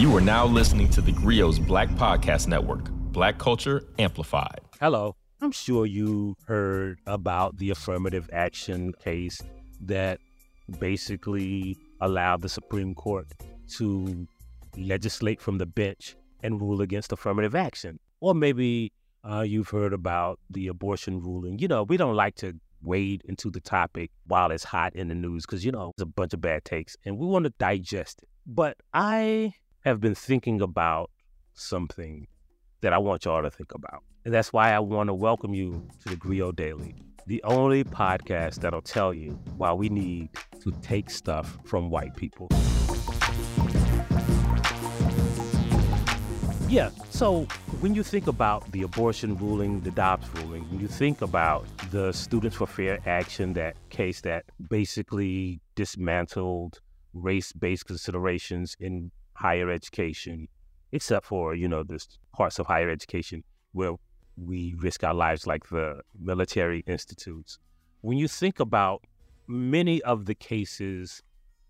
You are now listening to the Grio's Black Podcast Network, Black Culture Amplified. Hello. I'm sure you heard about the affirmative action case that basically allowed the Supreme Court to legislate from the bench and rule against affirmative action. Or maybe uh, you've heard about the abortion ruling. You know, we don't like to wade into the topic while it's hot in the news because, you know, it's a bunch of bad takes and we want to digest it. But I have been thinking about something that I want y'all to think about. And that's why I want to welcome you to the Grio Daily, the only podcast that'll tell you why we need to take stuff from white people. Yeah, so when you think about the abortion ruling, the Dobbs ruling, when you think about the Students for Fair Action, that case that basically dismantled race based considerations in higher education, except for, you know, the parts of higher education where we risk our lives, like the military institutes. When you think about many of the cases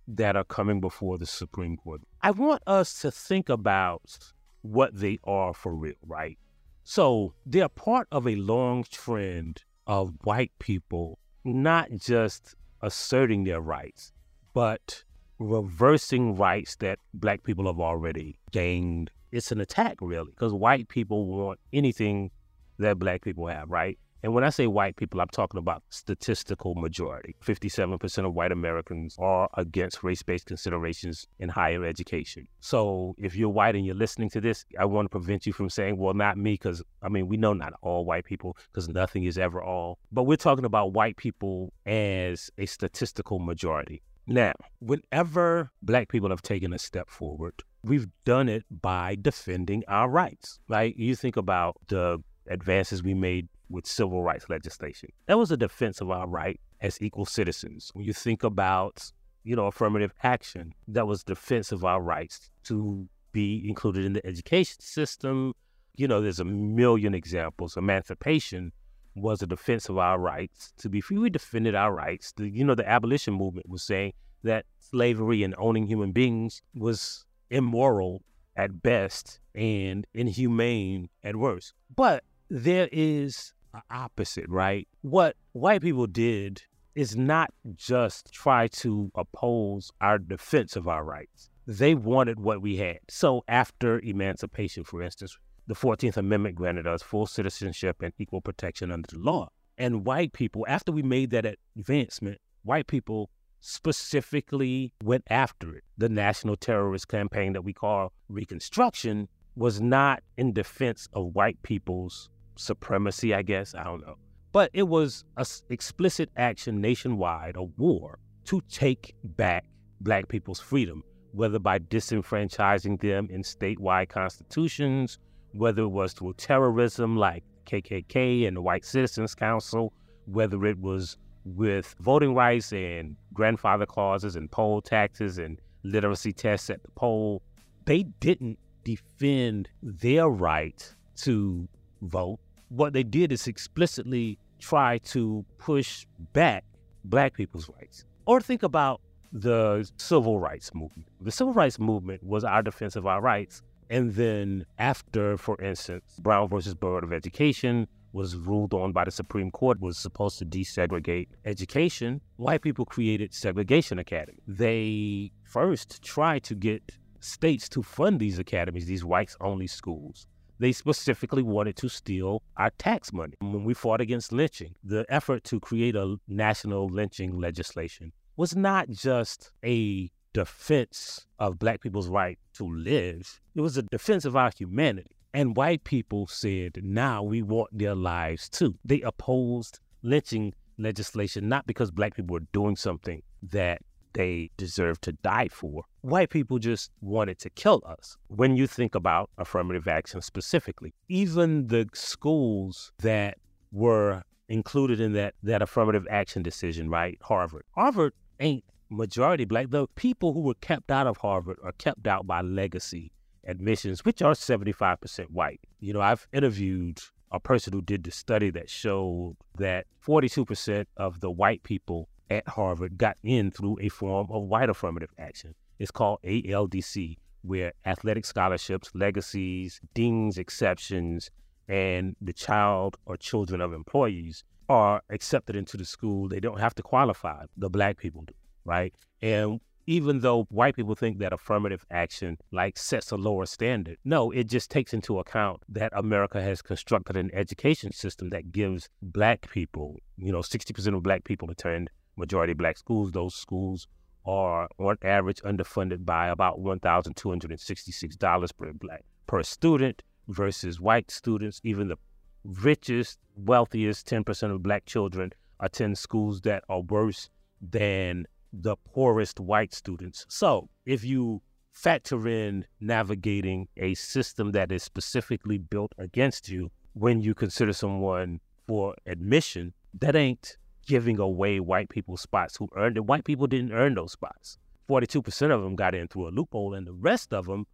that are coming before the Supreme Court, I want us to think about what they are for real, right? So they're part of a long trend of white people not just asserting their rights, but reversing rights that black people have already gained. It's an attack, really, because white people want anything that black people have, right? And when I say white people, I'm talking about statistical majority. 57% of white Americans are against race based considerations in higher education. So if you're white and you're listening to this, I want to prevent you from saying, well, not me, because I mean, we know not all white people, because nothing is ever all. But we're talking about white people as a statistical majority. Now, whenever black people have taken a step forward, we've done it by defending our rights, right? You think about the advances we made with civil rights legislation. That was a defense of our right as equal citizens. When you think about, you know, affirmative action, that was defense of our rights to be included in the education system. You know, there's a million examples. Emancipation was a defense of our rights to be free. We defended our rights. The, you know, the abolition movement was saying that slavery and owning human beings was immoral at best and inhumane at worst. But there is an opposite, right? What white people did is not just try to oppose our defense of our rights. They wanted what we had. So after emancipation, for instance, the 14th Amendment granted us full citizenship and equal protection under the law. And white people, after we made that advancement, white people specifically went after it. The national terrorist campaign that we call Reconstruction was not in defense of white people's supremacy, I guess. I don't know. But it was an explicit action nationwide, a war to take back black people's freedom, whether by disenfranchising them in statewide constitutions whether it was through terrorism like KKK and the White Citizens Council, whether it was with voting rights and grandfather clauses and poll taxes and literacy tests at the poll, they didn't defend their right to vote. What they did is explicitly try to push back black people's rights. Or think about the civil rights movement. The civil rights movement was our defense of our rights and then after, for instance, Brown versus Board of Education was ruled on by the Supreme Court was supposed to desegregate education, white people created segregation academy. They first tried to get states to fund these academies, these whites only schools. They specifically wanted to steal our tax money. When we fought against lynching, the effort to create a national lynching legislation was not just a defense of black people's right to live. It was a defense of our humanity. And white people said, now we want their lives too. They opposed lynching legislation not because black people were doing something that they deserved to die for. White people just wanted to kill us. When you think about affirmative action specifically, even the schools that were included in that, that affirmative action decision, right? Harvard. Harvard ain't majority black. The people who were kept out of Harvard are kept out by legacy admissions, which are 75% white. You know, I've interviewed a person who did the study that showed that 42% of the white people at Harvard got in through a form of white affirmative action. It's called ALDC, where athletic scholarships, legacies, dean's exceptions, and the child or children of employees are accepted into the school. They don't have to qualify. The black people do, right? And even though white people think that affirmative action like sets a lower standard, no, it just takes into account that America has constructed an education system that gives black people, you know, 60% of black people attend majority black schools. Those schools are on average underfunded by about $1,266 per black per student versus white students. Even the richest, wealthiest 10% of black children attend schools that are worse than the poorest white students. So if you factor in navigating a system that is specifically built against you when you consider someone for admission, that ain't giving away white people spots who earned it. White people didn't earn those spots. 42% of them got in through a loophole, and the rest of them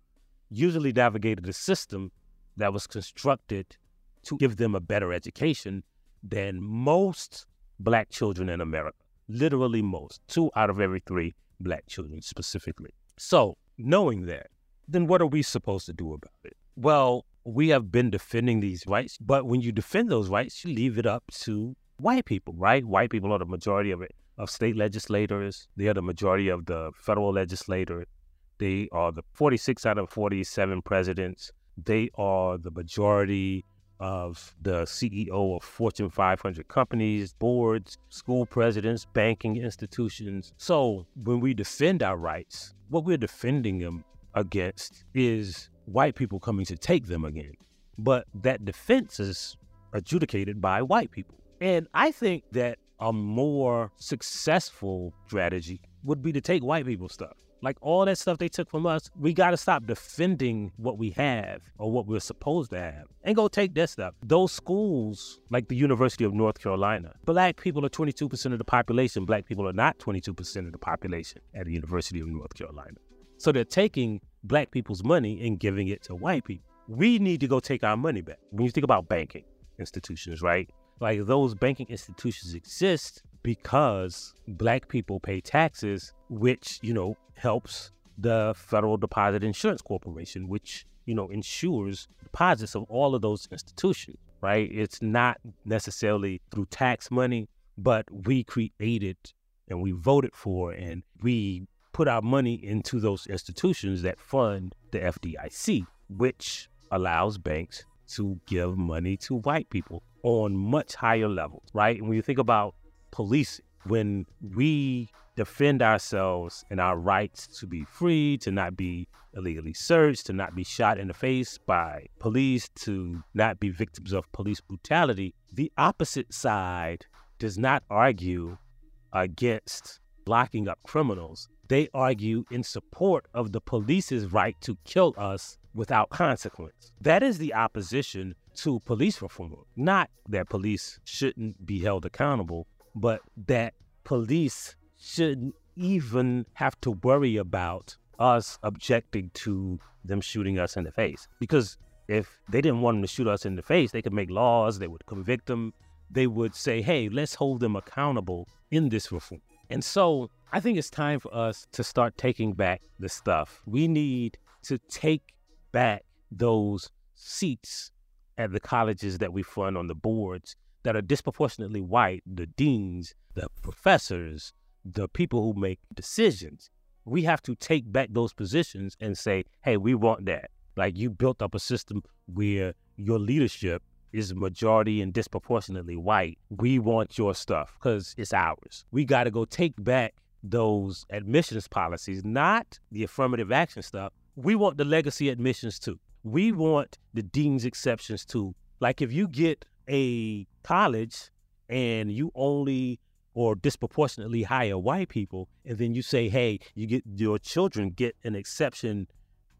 usually navigated a system that was constructed to give them a better education than most black children in America literally most, two out of every three black children specifically. So, knowing that, then what are we supposed to do about it? Well, we have been defending these rights, but when you defend those rights, you leave it up to white people, right? White people are the majority of it, of state legislators. They are the majority of the federal legislator. They are the 46 out of 47 presidents. They are the majority of the CEO of Fortune 500 companies, boards, school presidents, banking institutions. So when we defend our rights, what we're defending them against is white people coming to take them again. But that defense is adjudicated by white people. And I think that a more successful strategy would be to take white people's stuff. Like all that stuff they took from us, we got to stop defending what we have or what we're supposed to have and go take that stuff. Those schools, like the University of North Carolina, black people are 22% of the population. Black people are not 22% of the population at the University of North Carolina. So they're taking black people's money and giving it to white people. We need to go take our money back. When you think about banking institutions, right? Like those banking institutions exist because black people pay taxes, which, you know, helps the Federal Deposit Insurance Corporation, which, you know, insures deposits of all of those institutions, right? It's not necessarily through tax money, but we created and we voted for and we put our money into those institutions that fund the FDIC, which allows banks to give money to white people on much higher levels, right? And when you think about policing. When we defend ourselves and our rights to be free, to not be illegally searched, to not be shot in the face by police, to not be victims of police brutality, the opposite side does not argue against locking up criminals. They argue in support of the police's right to kill us without consequence. That is the opposition to police reform, not that police shouldn't be held accountable but that police shouldn't even have to worry about us objecting to them shooting us in the face. Because if they didn't want them to shoot us in the face, they could make laws, they would convict them, they would say, hey, let's hold them accountable in this reform. And so I think it's time for us to start taking back the stuff. We need to take back those seats at the colleges that we fund on the boards that are disproportionately white, the deans, the professors, the people who make decisions. We have to take back those positions and say, hey, we want that. Like you built up a system where your leadership is majority and disproportionately white. We want your stuff because it's ours. We got to go take back those admissions policies, not the affirmative action stuff. We want the legacy admissions too. We want the dean's exceptions too. Like if you get a college and you only or disproportionately hire white people, and then you say, hey, you get your children get an exception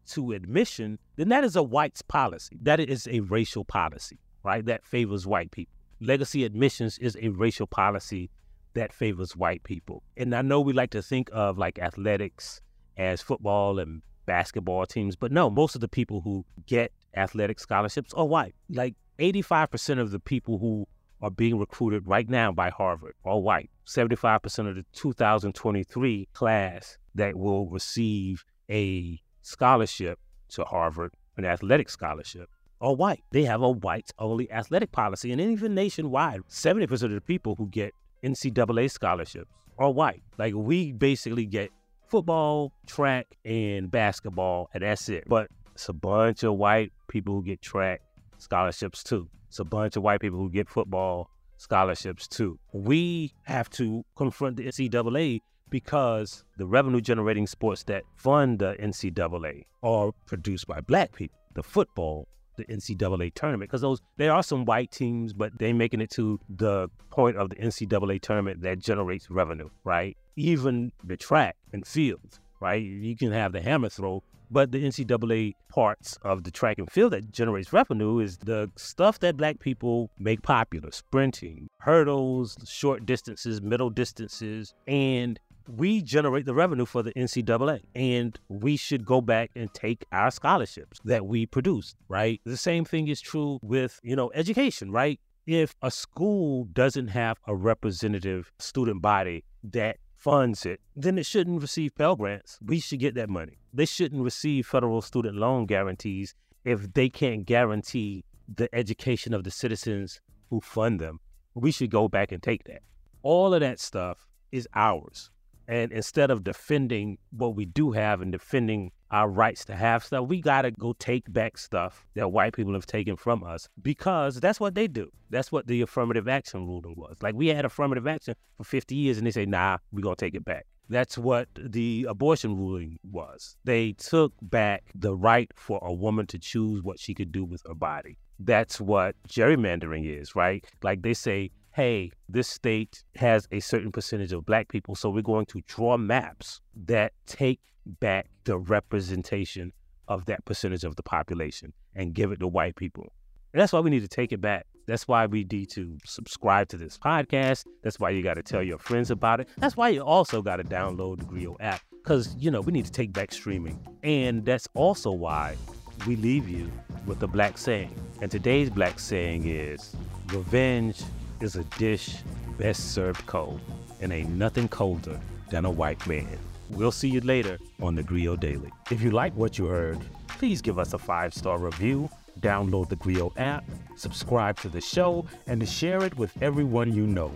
to admission, then that is a white's policy. That is a racial policy, right? That favors white people. Legacy admissions is a racial policy that favors white people. And I know we like to think of like athletics as football and basketball teams, but no, most of the people who get athletic scholarships are white. Like 85% of the people who are being recruited right now by Harvard are white. 75% of the 2023 class that will receive a scholarship to Harvard, an athletic scholarship, are white. They have a white only athletic policy. And even nationwide, 70% of the people who get NCAA scholarships are white. Like we basically get football, track, and basketball, and that's it. But it's a bunch of white people who get track scholarships too. It's a bunch of white people who get football scholarships too. We have to confront the NCAA because the revenue generating sports that fund the NCAA are produced by black people. The football, the NCAA tournament, because those there are some white teams, but they making it to the point of the NCAA tournament that generates revenue, right? Even the track and field, right? You can have the hammer throw, but the NCAA parts of the track and field that generates revenue is the stuff that black people make popular sprinting, hurdles, short distances, middle distances, and we generate the revenue for the NCAA and we should go back and take our scholarships that we produce, right? The same thing is true with, you know, education, right? If a school doesn't have a representative student body that funds it, then it shouldn't receive Pell Grants. We should get that money. They shouldn't receive federal student loan guarantees if they can't guarantee the education of the citizens who fund them. We should go back and take that. All of that stuff is ours. And instead of defending what we do have and defending our rights to have stuff, we got to go take back stuff that white people have taken from us because that's what they do. That's what the affirmative action ruling was. Like we had affirmative action for 50 years and they say, nah, we're going to take it back. That's what the abortion ruling was. They took back the right for a woman to choose what she could do with her body. That's what gerrymandering is, right? Like they say, hey, this state has a certain percentage of black people, so we're going to draw maps that take back the representation of that percentage of the population and give it to white people. And that's why we need to take it back. That's why we need to subscribe to this podcast. That's why you got to tell your friends about it. That's why you also got to download the Grio app because, you know, we need to take back streaming. And that's also why we leave you with a black saying. And today's black saying is revenge is a dish best served cold, and ain't nothing colder than a white man. We'll see you later on the Grio Daily. If you like what you heard, please give us a five star review, download the Grio app, subscribe to the show, and share it with everyone you know.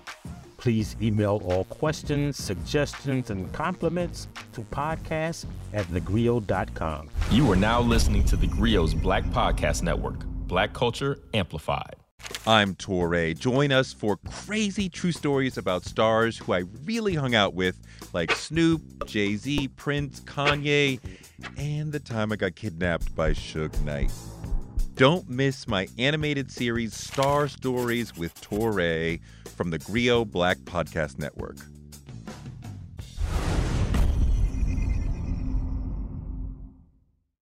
Please email all questions, suggestions, and compliments to podcast at thegrio.com. You are now listening to the Grio's Black Podcast Network, Black Culture Amplified. I'm Touré. Join us for crazy true stories about stars who I really hung out with, like Snoop, Jay Z, Prince, Kanye, and the time I got kidnapped by Suge Knight. Don't miss my animated series Star Stories with Touré from the Grio Black Podcast Network.